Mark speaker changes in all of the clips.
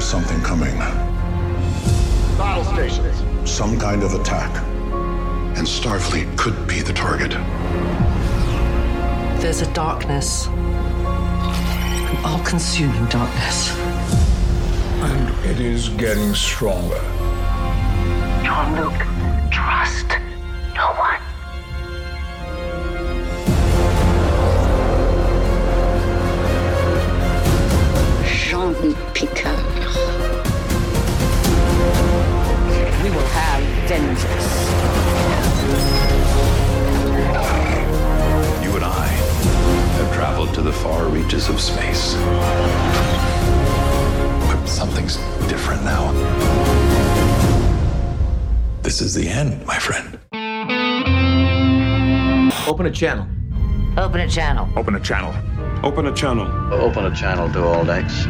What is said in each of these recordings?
Speaker 1: is something coming.
Speaker 2: Battle stations.
Speaker 1: Some kind of attack.
Speaker 3: And Starfleet could be the target.
Speaker 4: There's a darkness. An all consuming darkness.
Speaker 5: And it is getting stronger.
Speaker 6: Jean-Luc, trust no one.
Speaker 7: Jean-Luc Picard.
Speaker 8: Have vengeance.
Speaker 9: You and I have traveled to the far reaches of space. But something's different now. This is the end, my friend.
Speaker 10: Open a channel.
Speaker 8: Open a channel.
Speaker 11: Open a channel. Open a channel.
Speaker 12: Open a channel to all decks.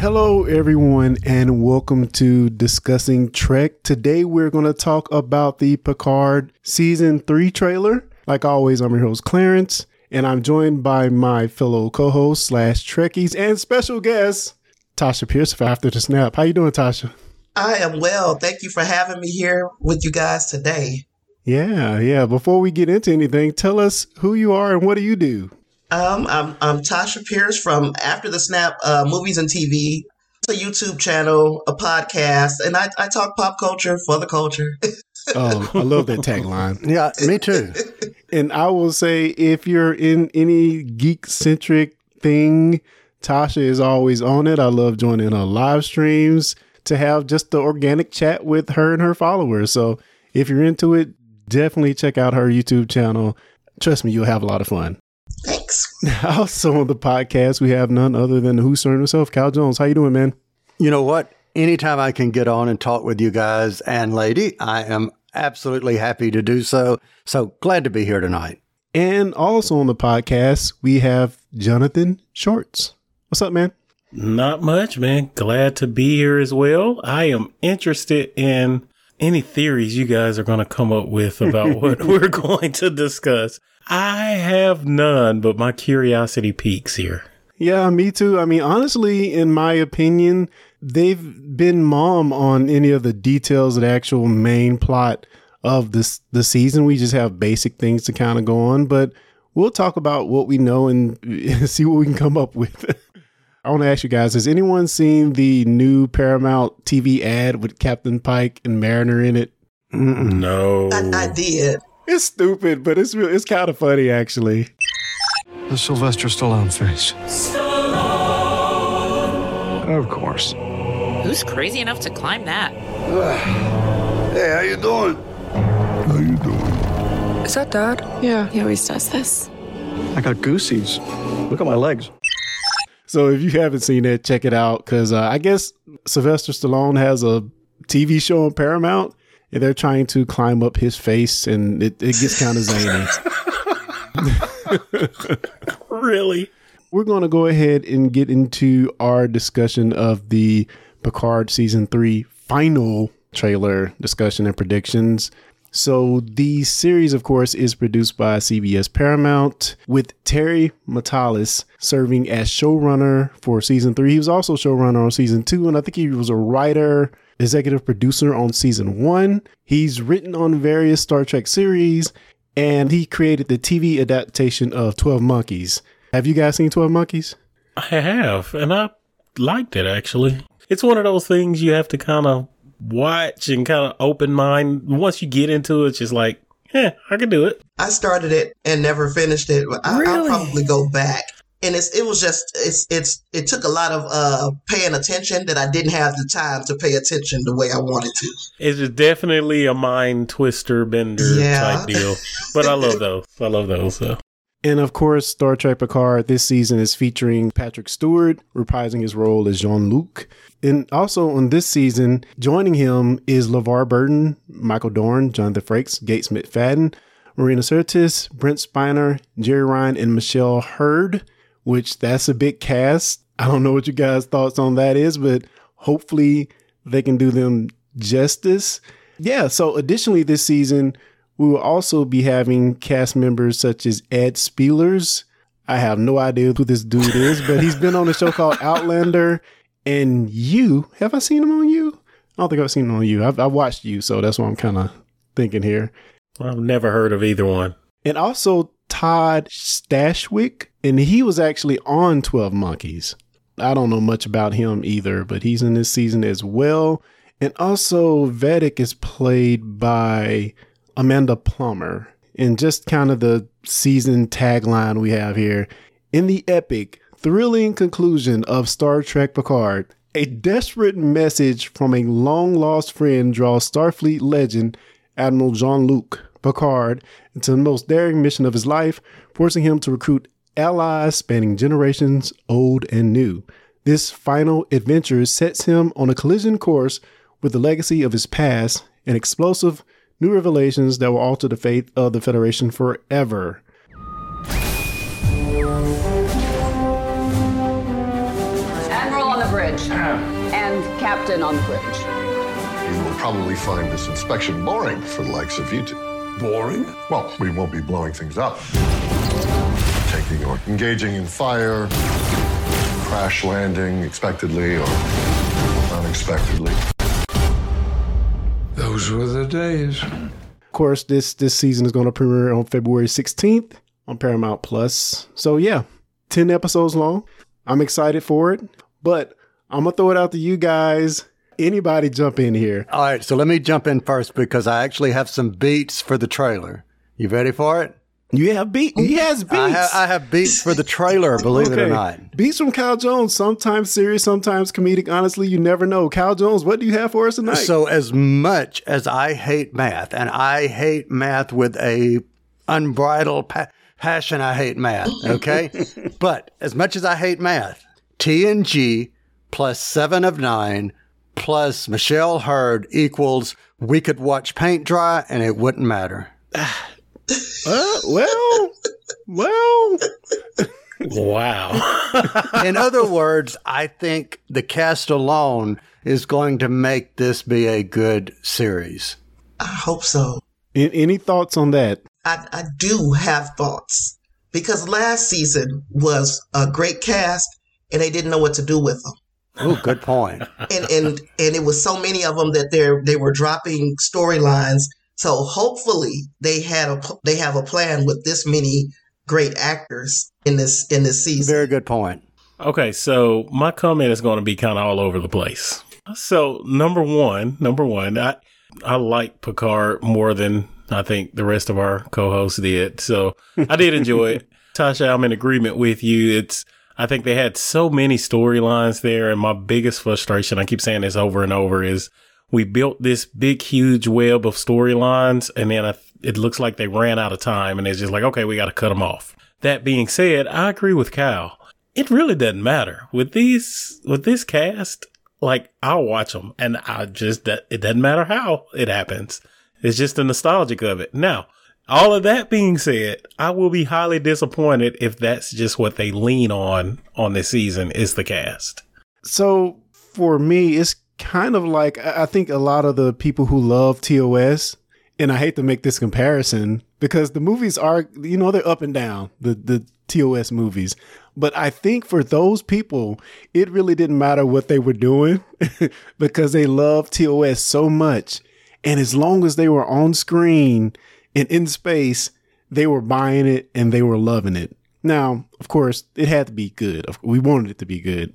Speaker 13: Hello, everyone, and welcome to Discussing Trek. Today, we're going to talk about the Picard Season 3 trailer. Like always, I'm your host, Clarence, and I'm joined by my fellow co-hosts slash Trekkies and special guest, Tasha Pierce After the Snap. How you doing, Tasha?
Speaker 14: I am well. Thank you for having me here with you guys today.
Speaker 13: Yeah, yeah. Before we get into anything, tell us who you are and what do you do?
Speaker 14: Um, I'm, I'm Tasha Pierce from After the Snap uh, Movies and TV. It's a YouTube channel, a podcast, and I, I talk pop culture for the culture.
Speaker 13: oh, I love that tagline.
Speaker 15: Yeah, me too.
Speaker 13: and I will say, if you're in any geek centric thing, Tasha is always on it. I love joining her live streams to have just the organic chat with her and her followers. So if you're into it, definitely check out her YouTube channel. Trust me, you'll have a lot of fun.
Speaker 14: Thanks.
Speaker 13: Also on the podcast, we have none other than the Who Cern himself, Cal Jones. How you doing, man?
Speaker 15: You know what? Anytime I can get on and talk with you guys and lady, I am absolutely happy to do so. So glad to be here tonight.
Speaker 13: And also on the podcast, we have Jonathan Shorts. What's up, man?
Speaker 16: Not much, man. Glad to be here as well. I am interested in any theories you guys are going to come up with about what we're going to discuss. I have none, but my curiosity peaks here.
Speaker 13: Yeah, me too. I mean, honestly, in my opinion, they've been mom on any of the details of the actual main plot of this the season. We just have basic things to kind of go on, but we'll talk about what we know and see what we can come up with. I want to ask you guys: Has anyone seen the new Paramount TV ad with Captain Pike and Mariner in it?
Speaker 16: Mm-mm. No,
Speaker 14: I, I, did.
Speaker 13: It's stupid, but it's it's kind of funny actually.
Speaker 17: The Sylvester Stallone face.
Speaker 18: Stallone.
Speaker 17: Of course.
Speaker 19: Who's crazy enough to climb that?
Speaker 18: hey, how you doing?
Speaker 17: How you doing?
Speaker 20: Is that Dad?
Speaker 3: Yeah, he always does this.
Speaker 17: I got goosies. Look at my legs.
Speaker 13: So if you haven't seen it, check it out because uh, I guess Sylvester Stallone has a TV show on Paramount, and they're trying to climb up his face, and it, it gets kind of zany.
Speaker 16: really?
Speaker 13: We're going to go ahead and get into our discussion of the Picard season three final trailer discussion and predictions. So the series, of course, is produced by CBS Paramount with Terry Matalas serving as showrunner for season three. He was also showrunner on season two, and I think he was a writer, executive producer on season one. He's written on various Star Trek series, and he created the TV adaptation of 12 Monkeys. Have you guys seen 12 Monkeys?
Speaker 16: I have, and I liked it actually. It's one of those things you have to kind of watch and kind of open mind. Once you get into it, it's just like, yeah, I can do it.
Speaker 14: I started it and never finished it. I,
Speaker 16: really?
Speaker 14: I'll probably go back. And it's it was just it's it's it took a lot of uh paying attention that I didn't have the time to pay attention the way I wanted to.
Speaker 16: It's definitely a mind twister bender
Speaker 14: yeah.
Speaker 16: type deal. But I love those. I love those. So.
Speaker 13: And of course, Star Trek Picard this season is featuring Patrick Stewart reprising his role as Jean Luc. And also on this season, joining him is LeVar Burton, Michael Dorn, Jonathan Frakes, Gates McFadden, Marina Sirtis, Brent Spiner, Jeri Ryan, and Michelle Hurd, which that's a big cast. I don't know what you guys' thoughts on that is, but hopefully they can do them justice. Yeah, so additionally this season, we will also be having cast members such as Ed Speleers. I have no idea who this dude is, but he's been on a show called Outlander. And you, have I seen him on you? I don't think I've seen him on you. I've, I've watched you, so that's what I'm kind of thinking here.
Speaker 16: I've never heard of either one.
Speaker 13: And also Todd Stashwick, and he was actually on 12 Monkeys. I don't know much about him either, but he's in this season as well. And also, Vadic is played by Amanda Plummer. And just kind of the season tagline we have here in the epic, thrilling conclusion of Star Trek Picard, a desperate message from a long lost friend draws Starfleet legend Admiral Jean Luc Picard into the most daring mission of his life, forcing him to recruit allies spanning generations old and new. This final adventure sets him on a collision course with the legacy of his past and explosive new revelations that will alter the fate of the Federation forever.
Speaker 10: Admiral on the bridge. and Captain on the bridge.
Speaker 1: You will probably find this inspection boring for the likes of you two.
Speaker 18: Boring?
Speaker 1: Well, we won't be blowing things up. Taking or engaging in fire, crash landing expectedly or unexpectedly.
Speaker 5: Those were the days.
Speaker 13: Of course, this this season is going to premiere on February 16th on Paramount Plus. So yeah, 10 episodes long. I'm excited for it, but I'm going to throw it out to you guys. Anybody jump in here?
Speaker 15: All right, so let me jump in first because I actually have some beats for the trailer. You ready for it?
Speaker 13: You have beat. He mm-hmm. has beats.
Speaker 15: I have, I have beats for the trailer, believe it or not.
Speaker 13: Beats from Kyle Jones, sometimes serious, sometimes comedic. Honestly, you never know. Kyle Jones, what do you have for us tonight?
Speaker 15: So, as much as I hate math, and I hate math with a unbridled pa- passion, I hate math. Okay, but as much as I hate math, TNG plus seven of nine plus Michelle Hurd equals we could watch paint dry and it wouldn't matter.
Speaker 13: Uh, well, well.
Speaker 16: wow.
Speaker 15: In other words, I think the cast alone is going to make this be a good series.
Speaker 14: I hope so.
Speaker 13: Any thoughts on that?
Speaker 14: I, I do have thoughts because last season was a great cast and they didn't know what to do with them.
Speaker 15: Oh, good point.
Speaker 14: and and and it was so many of them that they they were dropping storylines. So hopefully they had a they have a plan with this many great actors in this in this season.
Speaker 15: Very good point.
Speaker 16: Okay, so my comment is going to be kind of all over the place. So number one, number one, I I like Picard more than I think the rest of our co-hosts did. So I did enjoy it. Tasha, I'm in agreement with you. It's I think they had so many storylines there, and my biggest frustration, I keep saying this over and over, is we built this big, huge web of storylines, and then it looks like they ran out of time, and it's just like, okay, we got to cut them off. That being said, I agree with Cal. It really doesn't matter with these with this cast. Like I'll watch them, and I just it doesn't matter how it happens. It's just the nostalgic of it. Now, all of that being said, I will be highly disappointed if that's just what they lean on on this season is the cast.
Speaker 13: So for me, it's kind of like I think a lot of the people who love TOS, and I hate to make this comparison because the movies are, you know, they're up and down, the the TOS movies. But I think for those people, it really didn't matter what they were doing because they love TOS so much. And as long as they were on screen and in space, they were buying it and they were loving it. Now, of course, it had to be good. We wanted it to be good.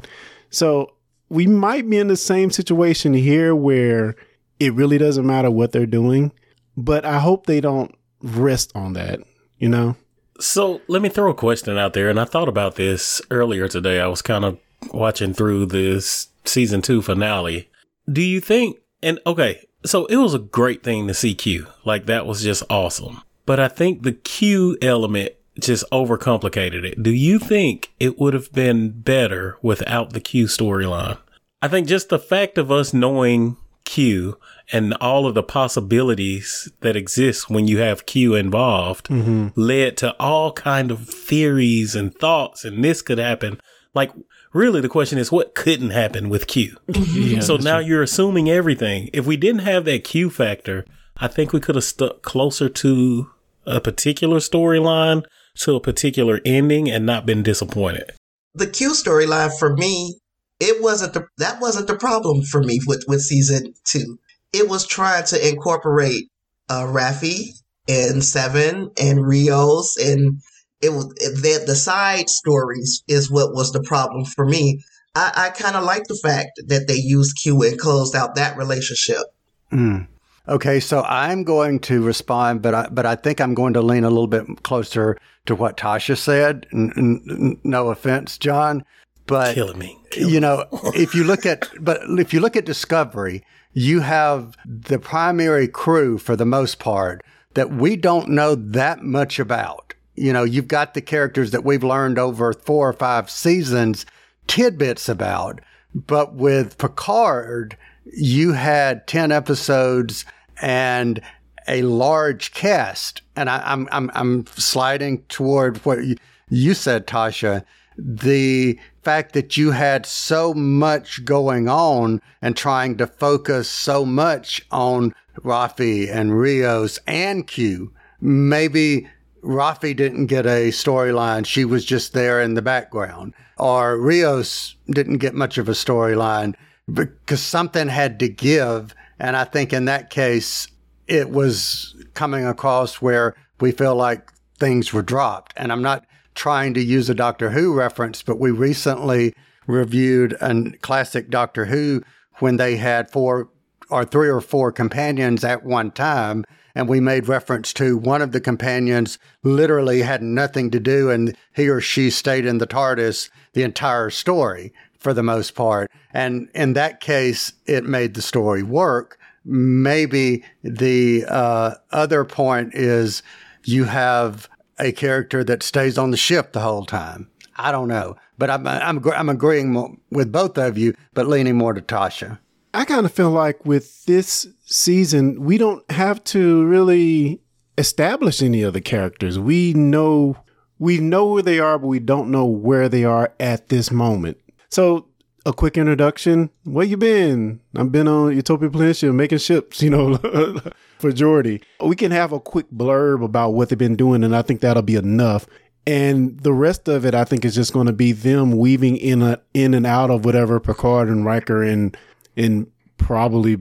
Speaker 13: So we might be in the same situation here where it really doesn't matter what they're doing, but I hope they don't rest on that, you know?
Speaker 16: So let me throw a question out there. And I thought about this earlier today. I was kind of watching through this season two finale. Do you think, and okay, so it was a great thing to see Q. Like that was just awesome. But I think the Q element just overcomplicated it. Do you think it would have been better without the Q storyline? I think just the fact of us knowing Q and all of the possibilities that exist when you have Q involved mm-hmm. led to all kind of theories and thoughts and this could happen. Like really the question is what couldn't happen with Q? yeah, so now true. you're assuming everything. If we didn't have that Q factor, I think we could have stuck closer to a particular storyline to a particular ending and not been disappointed.
Speaker 14: The Q storyline for me, it wasn't the that wasn't the problem for me with with season two. It was trying to incorporate uh, Raffi and Seven and Rios and it was the, the side stories is what was the problem for me. I, I kind of like the fact that they used Q and closed out that relationship.
Speaker 15: Mm. Okay, so I'm going to respond, but I, but I think I'm going to lean a little bit closer to what Tasha said. N- n- no offense, John, but
Speaker 16: killing me. Kill
Speaker 15: you know, if you look at but if you look at Discovery, you have the primary crew for the most part that we don't know that much about. You know, you've got the characters that we've learned over four or five seasons tidbits about, but with Picard, you had 10 episodes and a large cast. And I, am I'm, I'm, I'm sliding toward what you, you said, Tasha. The fact that you had so much going on and trying to focus so much on Raffi and Rios and Q, maybe Raffi didn't get a storyline. She was just there in the background. Or Rios didn't get much of a storyline because something had to give. And I think in that case, it was coming across where we feel like things were dropped. And I'm not trying to use a Doctor Who reference, but we recently reviewed a classic Doctor Who when they had four or three or four companions at one time. And we made reference to one of the companions literally had nothing to do, and he or she stayed in the TARDIS the entire story for the most part. And in that case, it made the story work. Maybe the uh, other point is you have a character that stays on the ship the whole time. I don't know, but I'm I'm I'm agreeing with both of you, but leaning more to Tasha.
Speaker 13: I kind of feel like with this season, we don't have to really establish any of the characters. We know we know where they are, but we don't know where they are at this moment. So a quick introduction. Where you been? I've been on Utopia Planitia making ships, you know, for Geordi. We can have a quick blurb about what they've been doing, and I think that'll be enough. And the rest of it, I think, is just going to be them weaving in a, in and out of whatever Picard and Riker and and probably.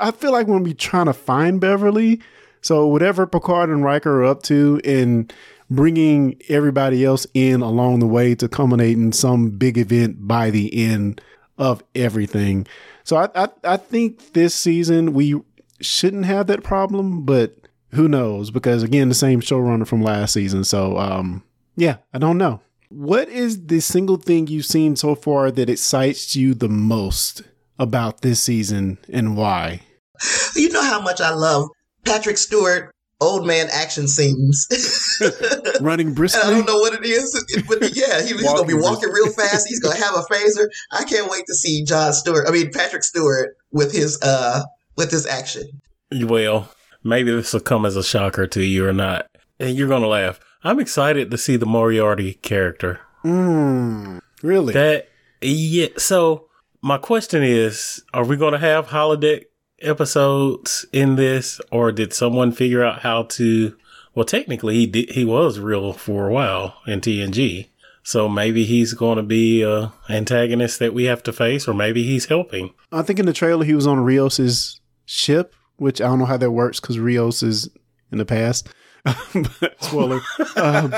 Speaker 13: I feel like we'll be trying to find Beverly. So whatever Picard and Riker are up to, and bringing everybody else in along the way to culminate in some big event by the end of everything. So I, I, I think this season we shouldn't have that problem, but who knows? Because again, the same showrunner from last season. So um, yeah, I don't know. What is the single thing you've seen so far that excites you the most about this season and why?
Speaker 14: You know how much I love Patrick Stewart old man action scenes.
Speaker 13: Running briskly.
Speaker 14: I don't know what it is, but yeah, he, he's going to be walking real fast. He's going to have a phaser. I can't wait to see John Stewart. I mean Patrick Stewart with his uh with his action.
Speaker 16: Well, maybe this will come as a shocker to you or not, and you're going to laugh. I'm excited to see the Moriarty character.
Speaker 13: Mm, really?
Speaker 16: That yeah. So my question is, are we going to have holodeck episodes in this, or did someone figure out how to? Well, technically, he did. He was real for a while in TNG, so maybe he's going to be a antagonist that we have to face, or maybe he's helping.
Speaker 13: I think in the trailer he was on Rios's ship, which I don't know how that works because Rios is in the past. spoiler. um,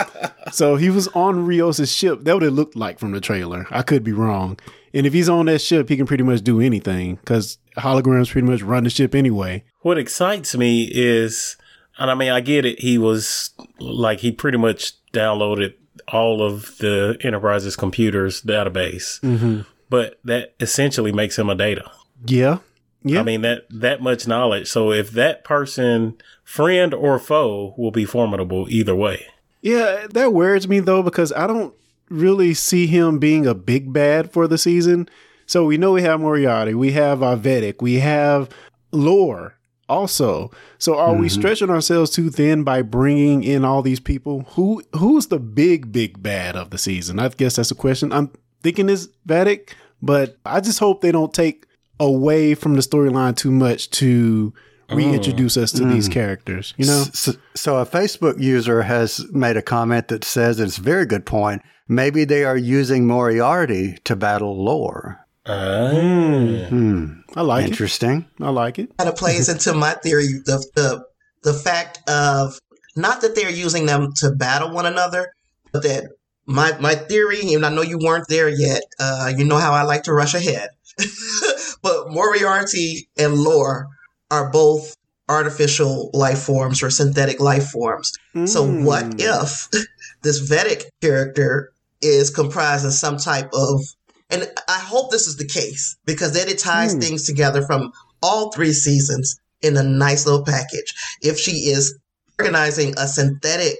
Speaker 13: so he was on Rios's ship. That would have looked like from the trailer. I could be wrong. And if he's on that ship, he can pretty much do anything because holograms pretty much run the ship anyway.
Speaker 16: What excites me is, and I mean, I get it. He was like, he pretty much downloaded all of the Enterprise's computers database,
Speaker 13: mm-hmm.
Speaker 16: but that essentially makes him a data.
Speaker 13: Yeah. Yeah.
Speaker 16: I mean, that, that much knowledge. So if that person, friend or foe, will be formidable either way.
Speaker 13: Yeah. That worries me though, because I don't really see him being a big bad for the season. So we know we have Moriarty, we have Vadic, we have Lore also. So are mm-hmm. we stretching ourselves too thin by bringing in all these people? Who who's the big big bad of the season? I guess that's a question. I'm thinking is Vadic, but I just hope they don't take away from the storyline too much to reintroduce us to these characters. You know,
Speaker 15: So, so a Facebook user has made a comment that says it's a very good point. Maybe they are using Moriarty to battle lore. Hmm.
Speaker 13: I like it.
Speaker 15: Interesting.
Speaker 13: I like it.
Speaker 14: kind of plays into my theory the the the fact of not that they're using them to battle one another, but that my my theory, and I know you weren't there yet. Uh, you know how I like to rush ahead, but Moriarty and Lore are both artificial life forms or synthetic life forms. So what if this Vadic character is comprised of some type of and I hope this is the case because then it ties things together from all three seasons in a nice little package. If she is organizing a synthetic,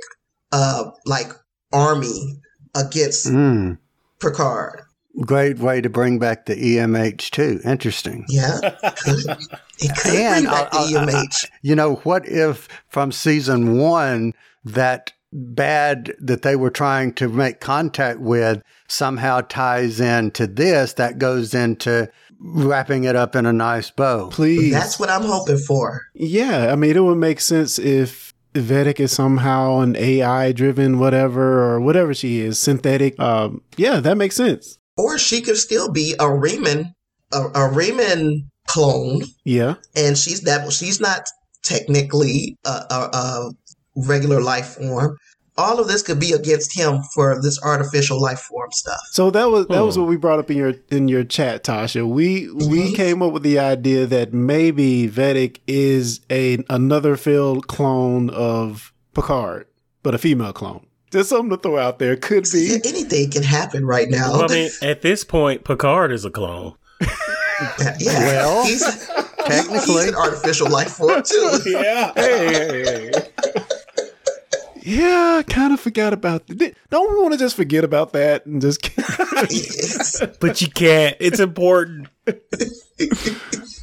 Speaker 14: uh, like army against
Speaker 15: Hmm.
Speaker 14: Picard,
Speaker 15: Great way to bring back the EMH too. Interesting.
Speaker 14: yeah, it could, could bring back the
Speaker 15: I'll- I-
Speaker 14: EMH.
Speaker 15: you know, what if from season one that bad that they were trying to make contact with somehow ties into this that goes into wrapping it up in a nice bow.
Speaker 13: Please.
Speaker 14: That's what I'm hoping for.
Speaker 13: Yeah, I mean, it would make sense if Vadic is somehow an AI driven whatever or whatever she is, synthetic. Um, yeah, that makes sense.
Speaker 14: Or she could still be a Reman, a, a Reman clone,
Speaker 13: Yeah.
Speaker 14: and she's that. She's not technically a, a, a regular life form. All of this could be against him for this artificial life form stuff.
Speaker 13: So that was that was
Speaker 16: Hmm.
Speaker 13: what we brought up in your in your chat, Tasha. We we came up with the idea that maybe Vadic is a another failed clone of Picard, but a female clone. Just something to throw out there. Could be.
Speaker 14: Anything can happen right now.
Speaker 16: Well, I mean, at this point, Picard is a clone.
Speaker 14: yeah,
Speaker 15: Well,
Speaker 14: he's,
Speaker 15: technically.
Speaker 14: he's an artificial life form too.
Speaker 16: yeah.
Speaker 13: Hey, hey, hey. Yeah, I kind of forgot about that. Don't we want to just forget about that and just
Speaker 14: Yes.
Speaker 16: But you can't. It's important.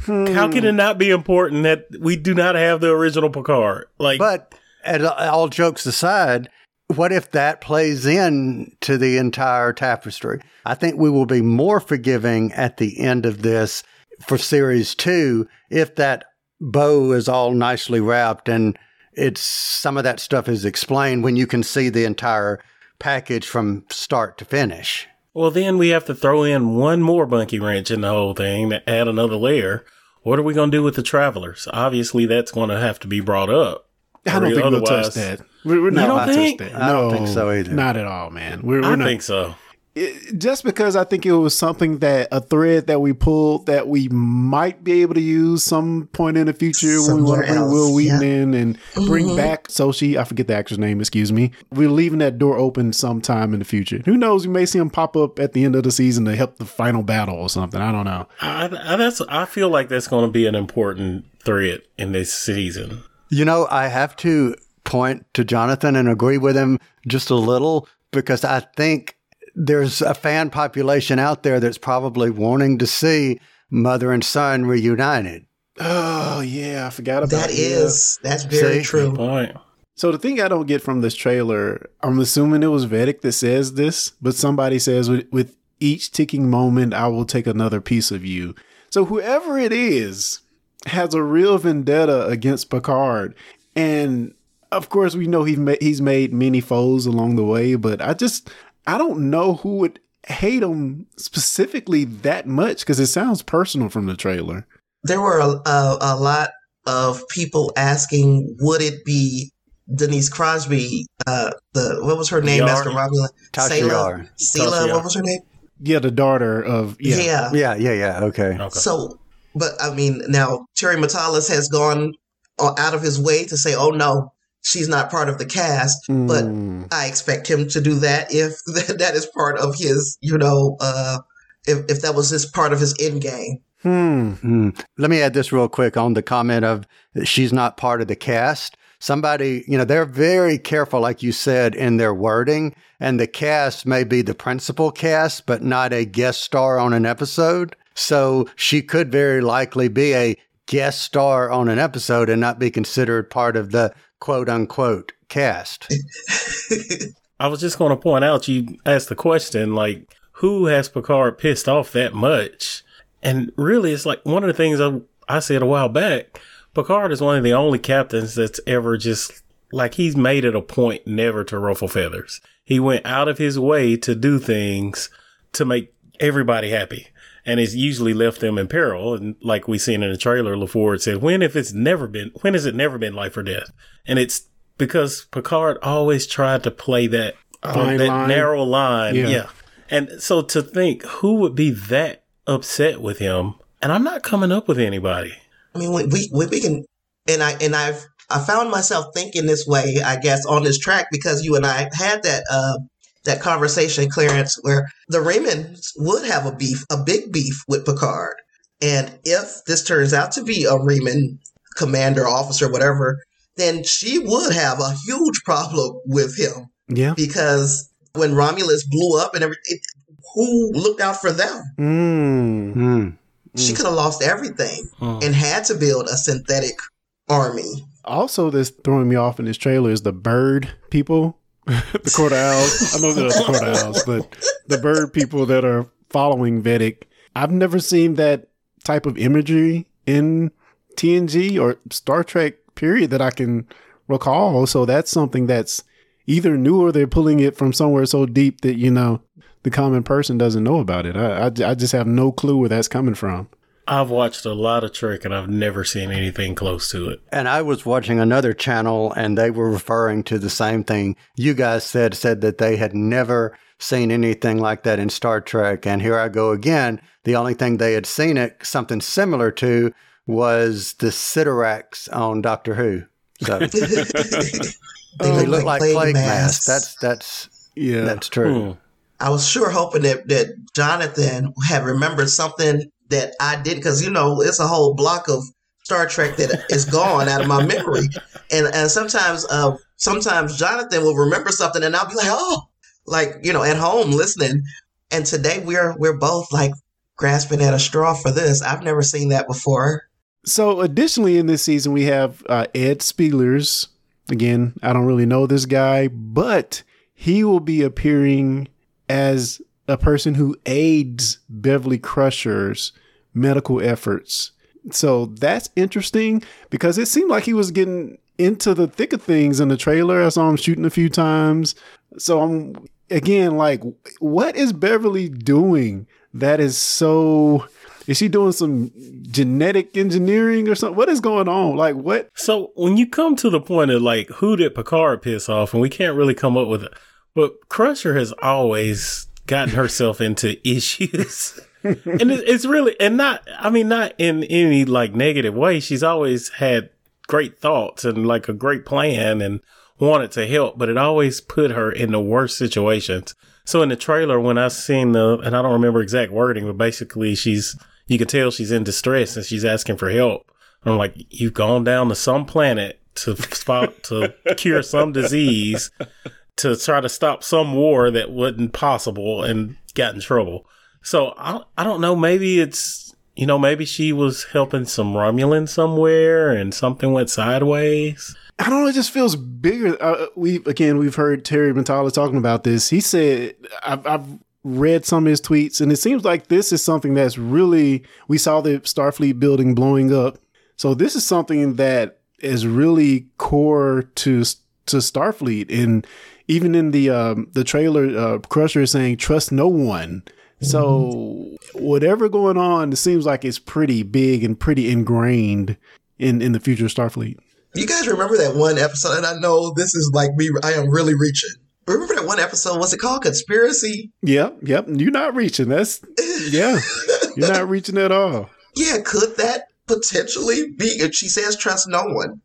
Speaker 16: Hmm. How can it not be important that we do not have the original Picard? Like,
Speaker 15: But at, all jokes aside, what if that plays in to the entire tapestry? I think we will be more forgiving at the end of this for series two if that bow is all nicely wrapped and it's some of that stuff is explained when you can see the entire package from start to finish.
Speaker 16: well, then we have to throw in one more monkey wrench in the whole thing to add another layer. What are we going to do with the travelers? Obviously, that's going to have to be brought up.
Speaker 13: I don't think we'll
Speaker 16: otherwise-
Speaker 13: touch that. We're, we're not
Speaker 16: don't
Speaker 13: gonna
Speaker 16: think?
Speaker 13: touch that.
Speaker 15: I don't think so either.
Speaker 13: Not at all, man. We're, we're
Speaker 16: I
Speaker 13: not.
Speaker 16: think so.
Speaker 13: It- just because I think it was something that a thread that we pulled that we might be able to use some point in the future when we want to bring
Speaker 14: else,
Speaker 13: Wil Wheaton
Speaker 14: yeah.
Speaker 13: in and bring
Speaker 14: Mhm.
Speaker 13: back Sochi. I forget the actor's name. Excuse me. We're leaving that door open sometime in the future. Who knows? We may see him pop up at the end of the season to help the final battle or something. I don't know.
Speaker 16: I, I, that's. I feel like that's going to be an important thread in this season.
Speaker 15: You know, I have to point to Jonathan and agree with him just a little because I think there's a fan population out there that's probably wanting to see mother and son reunited.
Speaker 13: Oh yeah, I forgot about
Speaker 14: That is that's very
Speaker 15: See?
Speaker 14: true.
Speaker 16: Point.
Speaker 13: So the thing I don't get from this trailer, I'm assuming it was Vadic that says this, but somebody says with, with each ticking moment, I will take another piece of you. So whoever it is has a real vendetta against Picard, and of course we know he's ma- he's made many foes along the way, but I just I don't know who would hate him specifically that much because it sounds personal from the trailer.
Speaker 14: There were a, a, a lot of people asking, would it be Denise Crosby? Uh, the what was her name?
Speaker 16: Yar.
Speaker 14: Master Romulan.
Speaker 15: Tasha Yar.
Speaker 14: Sela. What was her name?
Speaker 13: Yeah, the daughter of yeah.
Speaker 14: Yeah.
Speaker 15: Yeah, yeah, yeah. Okay.
Speaker 16: Okay.
Speaker 14: So, but I mean, now Terry Matalas has gone uh, out of his way to say, "Oh no, she's not part of the cast." But
Speaker 13: Mm.
Speaker 14: I expect him to do that if that is part of his, you know, uh, if if that was his part of his end game.
Speaker 13: Hmm.
Speaker 15: Hmm. Let me add this real quick on the comment of she's not part of the cast. Somebody, you know, they're very careful, like you said, in their wording, and the cast may be the principal cast, but not a guest star on an episode. So she could very likely be a guest star on an episode and not be considered part of the quote unquote cast.
Speaker 16: I was just going to point out you asked the question like, who has Picard pissed off that much? And really, it's like one of the things I, I said a while back. Picard is one of the only captains that's ever just like he's made it a point never to ruffle feathers. He went out of his way to do things to make everybody happy. And it's usually left them in peril. And like we seen in the trailer, LaForge said, when if it's never been, when has it never been life or death? And it's because Picard always tried to play that,
Speaker 13: Fine
Speaker 16: that
Speaker 13: line.
Speaker 16: narrow line.
Speaker 13: Yeah.
Speaker 16: yeah. And so to think who would be that upset with him, and I'm not coming up with anybody.
Speaker 14: I mean, we, we, we can, and I, and I've, I found myself thinking this way, I guess, on this track because you and I had that, uh, that conversation, Clarence, where the Remans would have a beef, a big beef with Picard. And if this turns out to be a Reman commander, officer, whatever, then she would have a huge problem with him
Speaker 13: Yeah.
Speaker 14: because when Romulus blew up and everything, who looked out for them?
Speaker 13: Mm.
Speaker 15: Mm.
Speaker 14: She could have lost everything
Speaker 16: Hmm.
Speaker 14: and had to build a synthetic army.
Speaker 13: Also, that's throwing me off in this trailer is the bird people, the quarter owls. I know they're the quarter owls, but the bird people that are following Vadic. I've never seen that type of imagery in TNG or Star Trek. Period that I can recall. So that's something that's either new or they're pulling it from somewhere so deep that you know the common person doesn't know about it. I, I, I just have no clue where that's coming from.
Speaker 16: I've watched a lot of Trek and I've never seen anything close to it.
Speaker 15: And I was watching another channel and they were referring to the same thing you guys said, said that they had never seen anything like that in Star Trek. And here I go again. The only thing they had seen it, something similar to, was the Sycorax on Doctor Who. So
Speaker 14: They
Speaker 15: they look like plague
Speaker 14: masks.
Speaker 15: masks. That's, that's,
Speaker 13: Yeah,
Speaker 15: that's true.
Speaker 16: Hmm.
Speaker 14: I was sure hoping that, that Jonathan had remembered something that I didn't, because you know it's a whole block of Star Trek that is gone out of my memory, and and sometimes uh sometimes Jonathan will remember something, and I'll be like, oh, like you know, at home listening, and today we're we're both like grasping at a straw for this. I've never seen that before.
Speaker 13: So, additionally, in this season, we have uh, Ed Speleers. Again, I don't really know this guy, but he will be appearing as a person who aids Beverly Crusher's medical efforts. So that's interesting because it seemed like he was getting into the thick of things in the trailer. I saw him shooting a few times. So I'm again like, what is Beverly doing that is so? Is she doing some genetic engineering or something? What is going on? Like what?
Speaker 16: So when you come to the point of like who did Picard piss off, and we can't really come up with it, but Crusher has always gotten herself into issues. and it, it's really and not I mean not in any like negative way. She's always had great thoughts and like a great plan and wanted to help, but it always put her in the worst situations. So in the trailer when I seen the and I don't remember exact wording, but basically she's you can tell she's in distress and she's asking for help. I'm like, you've gone down to some planet to spot to cure some disease to try to stop some war that wasn't possible and got in trouble. So I I don't know. Maybe it's you know maybe she was helping some Romulan somewhere and something went sideways.
Speaker 13: I don't know. It just feels bigger. Uh, we again, we've heard Terry Matalas talking about this. He said, I've, "I've read some of his tweets, and it seems like this is something that's really. We saw the Starfleet building blowing up, so this is something that is really core to to Starfleet, and even in the um, the trailer, uh, Crusher is saying, "Trust no one." So whatever going on, it seems like it's pretty big and pretty ingrained in in the future of Starfleet.
Speaker 14: You guys remember that one episode? And I know this is like me. I am really reaching. Remember that one episode? What's it called? Conspiracy.
Speaker 13: Yep, yep. You're not reaching. That's yeah. You're not reaching at all.
Speaker 14: Yeah, could that potentially be? If she says trust no one,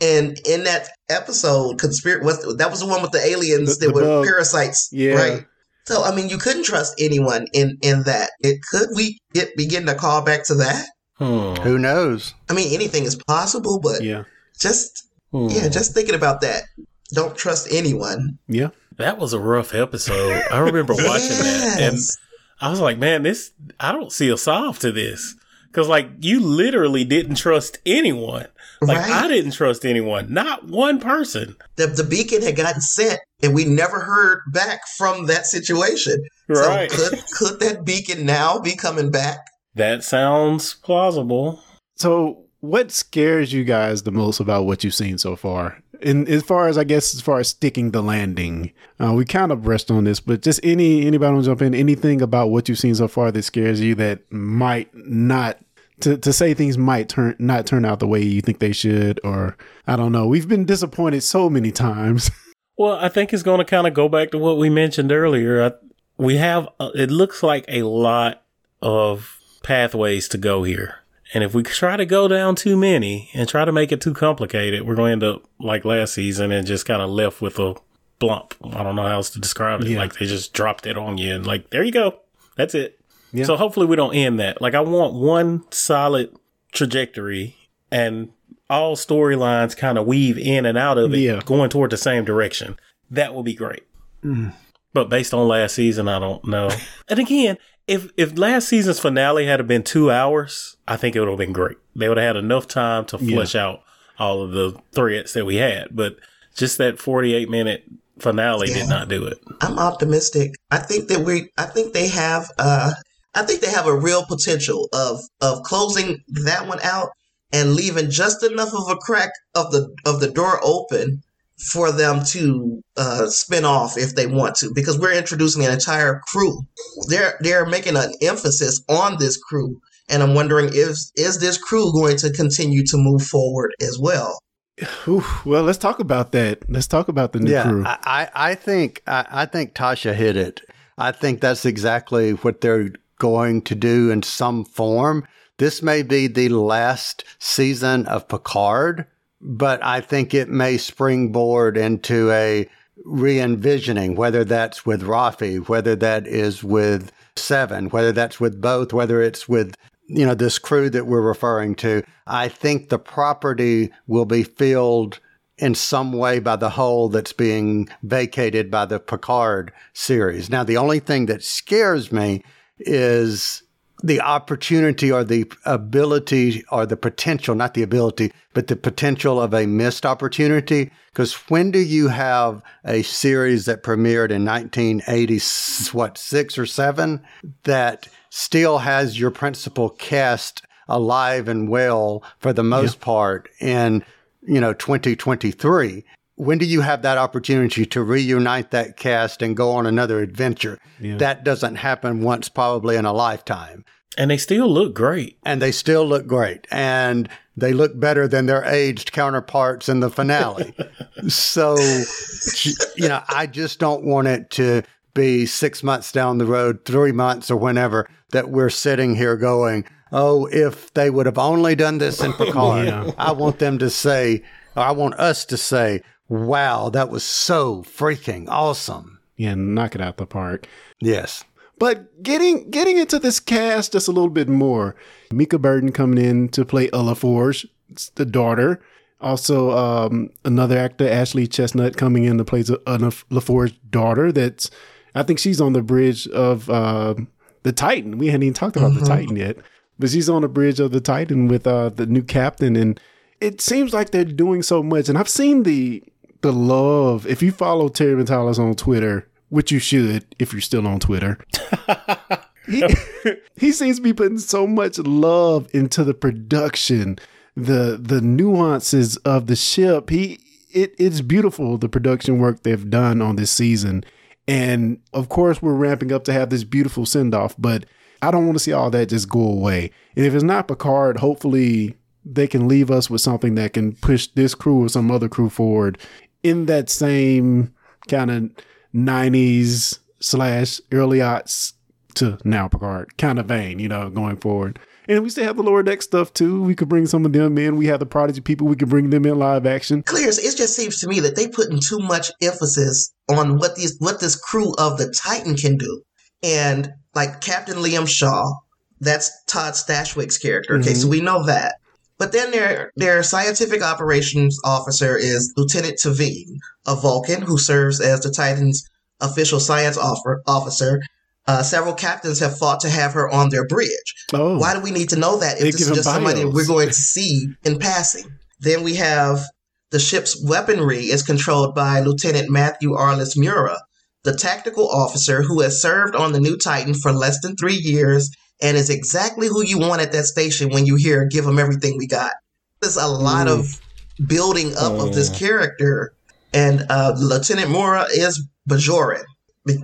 Speaker 14: and in that episode, conspiracy was that was the one with the aliens
Speaker 13: The-
Speaker 14: that
Speaker 13: the
Speaker 14: were
Speaker 13: bug.
Speaker 14: parasites,
Speaker 13: Yeah.
Speaker 14: right? So I mean, you couldn't trust anyone in in that. It could we get begin to call back to that?
Speaker 16: Hmm.
Speaker 15: Who knows?
Speaker 14: I mean, anything is possible, but
Speaker 13: Yeah,
Speaker 14: just
Speaker 16: Hmm.
Speaker 14: yeah, just thinking about that. Don't trust anyone.
Speaker 13: yeah.
Speaker 16: That was a rough episode. I remember watching that and I was like, man, this I don't see a solve to this. Cause like you literally didn't trust anyone. Like
Speaker 14: Right.
Speaker 16: I didn't trust anyone. Not one person.
Speaker 14: the, the beacon had gotten sent and we never heard back from that situation.
Speaker 16: Right.
Speaker 14: So could could that beacon now be coming back?
Speaker 16: That sounds plausible.
Speaker 13: So what scares you guys the most about what you've seen so far? And as far as I guess, as far as sticking the landing, uh, we kind of rest on this, but just any anybody want to jump in? Anything about what you've seen so far that scares you that might not to, to say things might turn not turn out the way you think they should, or I don't know. We've been disappointed so many times.
Speaker 16: Well, I think it's going to kind of go back to what we mentioned earlier. I, we have uh, it looks like a lot of pathways to go here. And if we try to go down too many and try to make it too complicated, we're going to end up like last season and just kind of left with a blump. I don't know how else to describe it.
Speaker 13: Yeah.
Speaker 16: Like they just dropped it on you and like, there you go. That's it.
Speaker 13: Yeah.
Speaker 16: So hopefully we don't end that. Like I want one solid trajectory and all storylines kind of weave in and out of it
Speaker 13: Yeah.
Speaker 16: going toward the same direction. That would be great. Mm. But based on last season, I don't know. and again, if if last season's finale had been two hours, I think it would have been great. They would have had enough time to
Speaker 13: Yeah.
Speaker 16: out all of the threats that we had. But just that forty eight minute finale
Speaker 14: Yeah.
Speaker 16: did not do it.
Speaker 14: I'm optimistic. I think that we I think they have uh I think they have a real potential of of closing that one out and leaving just enough of a crack of the of the door open for them to uh spin off if they want to because we're introducing an entire crew. They're they're making an emphasis on this crew and I'm wondering if is this crew going to continue to move forward as well.
Speaker 13: Oof, well, let's talk about that. Let's talk about the new
Speaker 15: yeah,
Speaker 13: crew.
Speaker 15: I, I I think I, I think Tasha hit it. I think that's exactly what they're going to do in some form. This may be the last season of Picard, but I think it may springboard into a re-envisioning, whether that's with Raffi, whether that is with Seven, whether that's with both, whether it's with you know this crew that we're referring to. I think the property will be filled in some way by the hole that's being vacated by the Picard series. Now, the only thing that scares me is the opportunity or the ability or the potential, not the ability, but the potential of a missed opportunity. Because when do you have a series that premiered in 1980, what, six or seven, that still has your principal cast alive and well for the most part in, you know, 2023? When do you have that opportunity to reunite that cast and go on another adventure?
Speaker 13: Yeah.
Speaker 15: That doesn't happen once probably in a lifetime.
Speaker 16: And they still look great.
Speaker 15: And they still look great. And they look better than their aged counterparts in the finale. so, you know, I just don't want it to be six months down the road, three months or whenever that we're sitting here going, oh, if they would have only done this in Picard,
Speaker 13: Yeah.
Speaker 15: I want them to say, or I want us to say, wow, that was so freaking awesome.
Speaker 13: yeah, knock it out the park.
Speaker 15: Yes.
Speaker 13: But getting getting into this cast just a little bit more. Mica Burton coming in to play Ulla Forge, the daughter. Also, um, another actor, Ashlei Chestnut, coming in to play Ulla LaForge's daughter. That's, I think she's on the bridge of uh, the Titan. We hadn't even talked about the Titan yet, but she's on the bridge of the Titan with uh, the new captain, and it seems like they're doing so much. And I've seen the the love. If you follow Terry Matalas on Twitter, which you should if you're still on Twitter, he, he seems to be putting so much love into the production, the the nuances of the ship. He it, it's beautiful the production work they've done on this season. And of course we're ramping up to have this beautiful send off, but I don't want to see all that just go away. And if it's not Picard, hopefully they can leave us with something that can push this crew or some other crew forward in that same kind of 90s slash early aughts to now Picard kind of vein, you know, going forward. And we still have the lower deck stuff too. We could bring some of them in. We have the Prodigy people. We could bring them in live action.
Speaker 14: Clears, it just seems to me that they putting too much emphasis on what these what this crew of the Titan can do. And like Captain Liam Shaw, that's Todd Stashwick's character. Okay,
Speaker 13: Mhm.
Speaker 14: so we know that. But then their their scientific operations officer is Lieutenant T'Veen, a Vulcan who serves as the Titan's official science offer, officer. Uh, several captains have fought to have her on their bridge.
Speaker 13: Oh.
Speaker 14: Why do we need to know that
Speaker 13: They
Speaker 14: if this is just
Speaker 13: him
Speaker 14: somebody we're going to see in passing? Then we have the ship's weaponry is controlled by Lieutenant Matthew Arliss Mura, the tactical officer who has served on the new Titan for less than three years and is exactly who you want at that station when you hear "Give them everything we got." There's a lot mm. of building up mm. of this mm. character, and uh, Lieutenant Mora is Bajoran,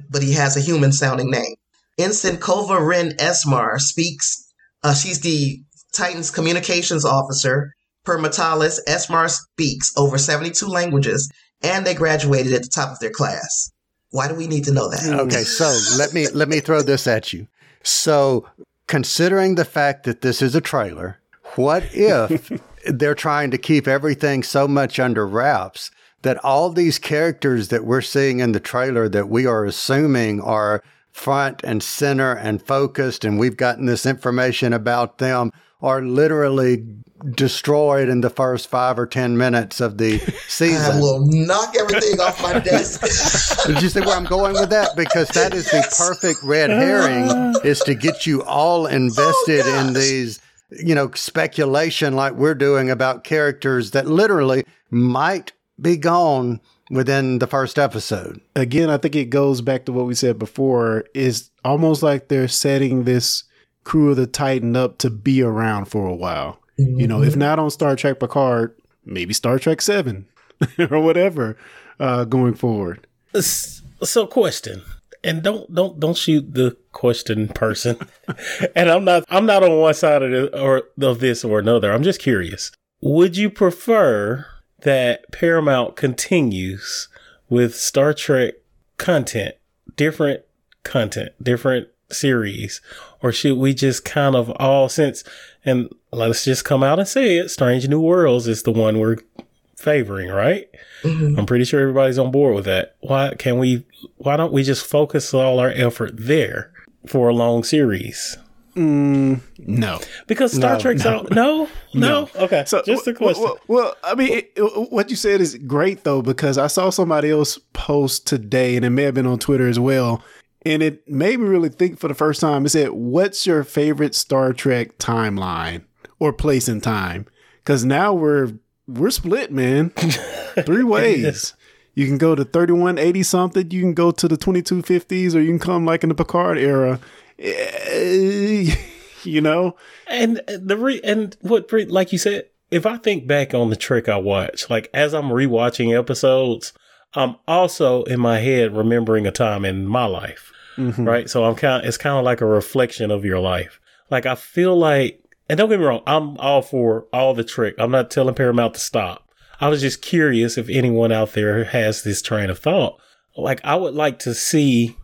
Speaker 14: but he has a human sounding name. Ensign Kova Rin Esmar speaks. Uh, she's the Titan's communications officer. Per Matalas, Esmar speaks over 72 languages, and they graduated at the top of their class. Why do we need to know that?
Speaker 15: Okay, so let me let me throw this at you. So, considering the fact that this is a trailer, what if they're trying to keep everything so much under wraps that all these characters that we're seeing in the trailer that we are assuming are front and center and focused and we've gotten this information about them are literally destroyed in the first five or ten minutes of the season.
Speaker 14: I will knock everything off my desk.
Speaker 15: Did you see where I'm going with that? Because that is yes. the perfect red herring is to get you all oh, invested oh, in these, you know, speculation like we're doing about characters that literally might be gone within the first episode.
Speaker 13: Again, I think it goes back to what we said before is almost like they're setting this crew of the Titan up to be around for a while. Mm-hmm. You know, if mm-hmm. not on Star Trek Picard, maybe Star Trek 7 or whatever uh, going forward.
Speaker 16: So question. And don't don't don't shoot the question person. and I'm not I'm not on one side of the, or of this or another. I'm just curious. Would you prefer that Paramount continues with Star Trek content, different content, different series, or should we just kind of all since and let's just come out and say it, Strange New Worlds is the one we're favoring, right? Mm-hmm. I'm pretty sure everybody's on board with that. Why can we why don't we just focus all our effort there for a long series?
Speaker 13: Mm, no,
Speaker 16: because Star no, Trek's no. out. No, no, no. Okay, so just a question.
Speaker 13: Well, well I mean, it, it, what you said is great though because I saw somebody else post today, and it may have been on Twitter as well, and it made me really think for the first time. It said, "What's your favorite Star Trek timeline or place in time?" Because now we're we're split, man, three ways. You can go to 3180 something, you can go to the 2250s, or you can come like in the Picard era you know?
Speaker 16: And the re- and what like you said if i think back on the Trek i watched like as i'm rewatching episodes i'm also in my head remembering a time in my life mm-hmm. right? So i'm kind of, it's kind of like a reflection of your life. Like i feel like and don't get me wrong i'm all for all the Trek. I'm not telling paramount to stop. I was just curious if anyone out there has this train of thought. Like i would like to see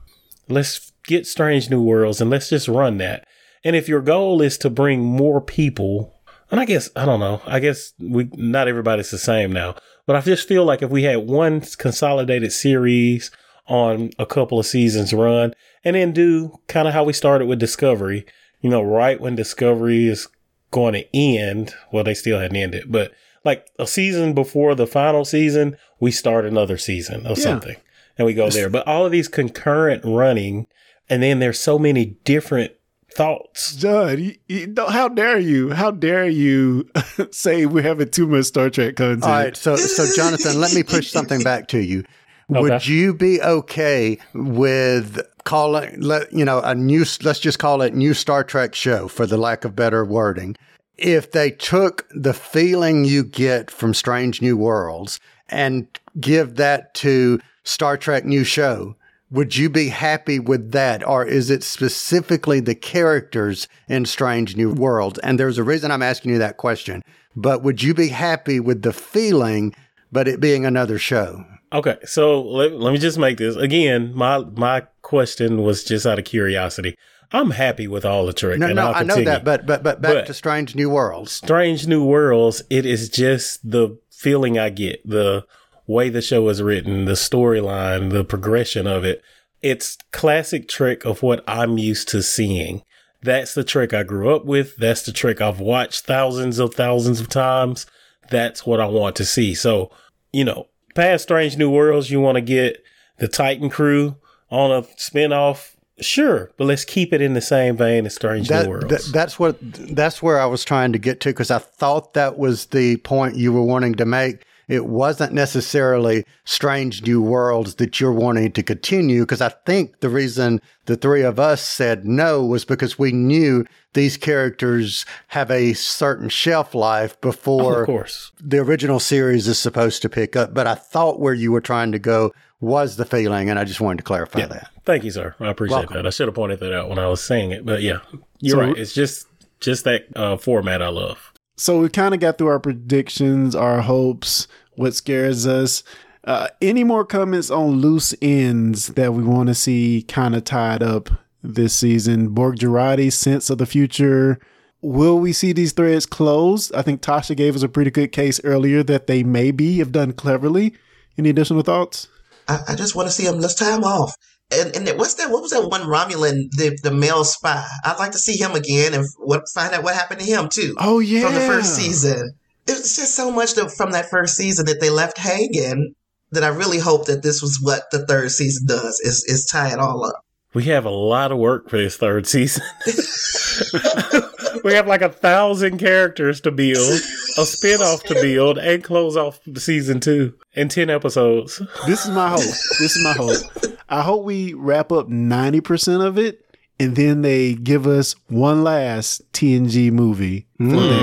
Speaker 16: let's get Strange New Worlds and let's just run that. And if your goal is to bring more people, and I guess I don't know, I guess we not everybody's the same now, but I just feel like if we had one consolidated series on a couple of seasons run, and then do kind of how we started with Discovery, you know, right when Discovery is going to end, well, they still hadn't ended, but like a season before the final season, we start another season of yeah. something and we go there. But all of these concurrent running and then there's so many different thoughts.
Speaker 13: John, you, you, how dare you? How dare you say we're having too much Star Trek content?
Speaker 15: All right, so so Jonathan, let me push something back to you. Okay. Would you be okay with calling, let you know, a new? Let's just call it new Star Trek show, for the lack of better wording. If they took the feeling you get from Strange New Worlds and give that to Star Trek New Show, would you be happy with that? Or is it specifically the characters in Strange New Worlds? And there's a reason I'm asking you that question. But would you be happy with the feeling, but it being another show?
Speaker 16: Okay, so let, let me just make this again. My my question was just out of curiosity. I'm happy with all the Trek.
Speaker 15: No, no, i know that, but but but back but to Strange New Worlds.
Speaker 16: Strange New Worlds. It is just the feeling I get. The way the show is written, the storyline, the progression of it. It's classic Trek of what I'm used to seeing. That's the Trek I grew up with. That's the Trek I've watched thousands of thousands of times. That's what I want to see. So, you know, past Strange New Worlds, you want to get the Titan crew on a spinoff Sure, but let's keep it in the same vein as Strange that, New Worlds.
Speaker 15: That, that's what that's where I was trying to get to because I thought that was the point you were wanting to make it wasn't necessarily Strange New Worlds that you're wanting to continue. Because I think the reason the three of us said no was because we knew these characters have a certain shelf life before
Speaker 16: of course.
Speaker 15: the original series is supposed to pick up. But I thought where you were trying to go was the feeling, and I just wanted to clarify that.
Speaker 16: Thank you, sir. I appreciate
Speaker 15: Welcome.
Speaker 16: that. I should have pointed that out when I was saying it, but yeah, you're
Speaker 13: So-
Speaker 16: right. It's just just that uh, format I love.
Speaker 13: So we kind of got through our predictions, our hopes, what scares us. Uh, any more comments on loose ends that we want to see kind of tied up this season? Borg Jurati's sense of the future. Will we see these threads closed? I think Tasha gave us a pretty good case earlier that they may be, if done cleverly. Any additional thoughts?
Speaker 14: I, I just want to see them. Let's time off. And and what's that? What was that one Romulan, the the male spy? I'd like to see him again and what find out what happened to him too.
Speaker 13: Oh yeah,
Speaker 14: from the first season. It's just so much to, from that first season that they left hanging that I really hope that this was what the third season does is is tie it all up.
Speaker 16: We have a lot of work for this third season. we have like a thousand characters to build, a spin-off to build, and close off the season two in ten episodes.
Speaker 13: This is my hope. This is my hope. I hope we wrap up 90% of it and then they give us one last TNG movie for that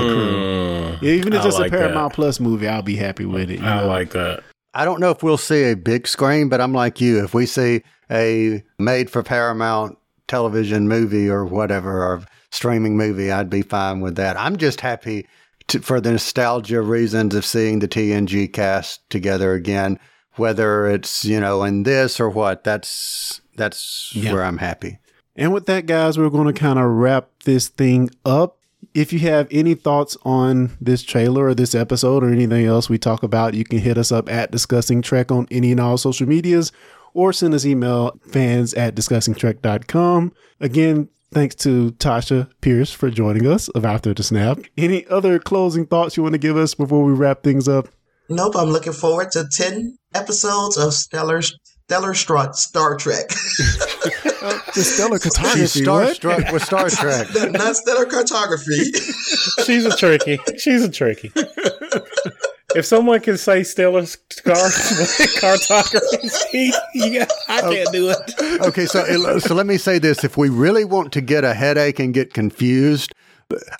Speaker 13: crew. Even if
Speaker 16: Mm. I
Speaker 13: it's
Speaker 16: like
Speaker 13: a Paramount
Speaker 16: that.
Speaker 13: Plus movie, I'll be happy with it. you
Speaker 16: I
Speaker 13: know?
Speaker 16: like that.
Speaker 15: I don't know if we'll see a big screen, but I'm like you. If we see a made for Paramount television movie or whatever, or streaming movie, I'd be fine with that. I'm just happy to, for the nostalgia reasons of seeing the TNG cast together again, whether it's, you know, in this or what. That's, that's
Speaker 13: Yeah.
Speaker 15: where I'm happy.
Speaker 13: And with that, guys, we're going to kind of wrap this thing up. If you have any thoughts on this trailer or this episode or anything else we talk about, you can hit us up at Discussing Trek on any and all social medias or send us email fans at discussingtrek.com. Again, thanks to Tasha Pierce for joining us of After the Snap. Any other closing thoughts you want to give us before we wrap things up?
Speaker 14: Nope, I'm looking forward to ten episodes of Stellar Stellar Star, Star Trek.
Speaker 13: The stellar
Speaker 15: She's
Speaker 13: photography. what?
Speaker 15: starstruck with Star Trek.
Speaker 14: Not stellar cartography.
Speaker 16: She's a Trekkie. She's a Trekkie. If someone can say stellar scar- cartography, you got, I oh, can't do it.
Speaker 15: okay, so so let me say this: if we really want to get a headache and get confused,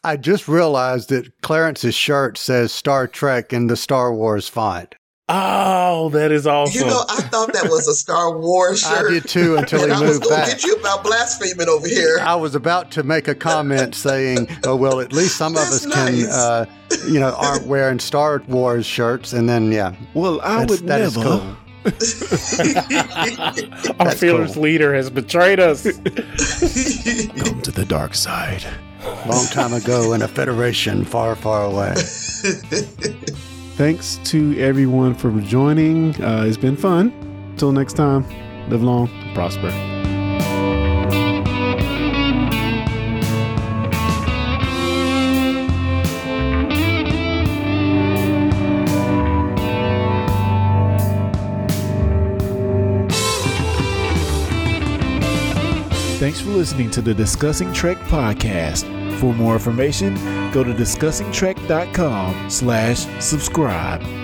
Speaker 15: I just realized that Clarence's shirt says Star Trek in the Star Wars font.
Speaker 16: Oh, that is awesome.
Speaker 14: You know, I thought that was a Star Wars shirt.
Speaker 15: I
Speaker 14: shirt.
Speaker 15: did too until
Speaker 14: and
Speaker 15: he
Speaker 14: I was gonna
Speaker 15: back.
Speaker 14: get you about blaspheming over here.
Speaker 15: I was about to make a comment saying, "Oh well, at least some of us
Speaker 14: That's
Speaker 15: can, uh, you know, aren't wearing Star Wars shirts." And then, yeah,
Speaker 13: Well, I
Speaker 15: that's-
Speaker 13: would
Speaker 15: that is
Speaker 13: never.
Speaker 15: cool.
Speaker 16: Our
Speaker 15: That's
Speaker 16: fearless
Speaker 15: cool.
Speaker 16: leader has betrayed us.
Speaker 13: Come to the dark side.
Speaker 15: Long time ago in a federation far, far away.
Speaker 13: Thanks to everyone for joining. Uh, it's been fun. Till next time, live long, and prosper. Thanks for listening to the Discussing Trek podcast. For more information, go to discussingtrek.com slash subscribe.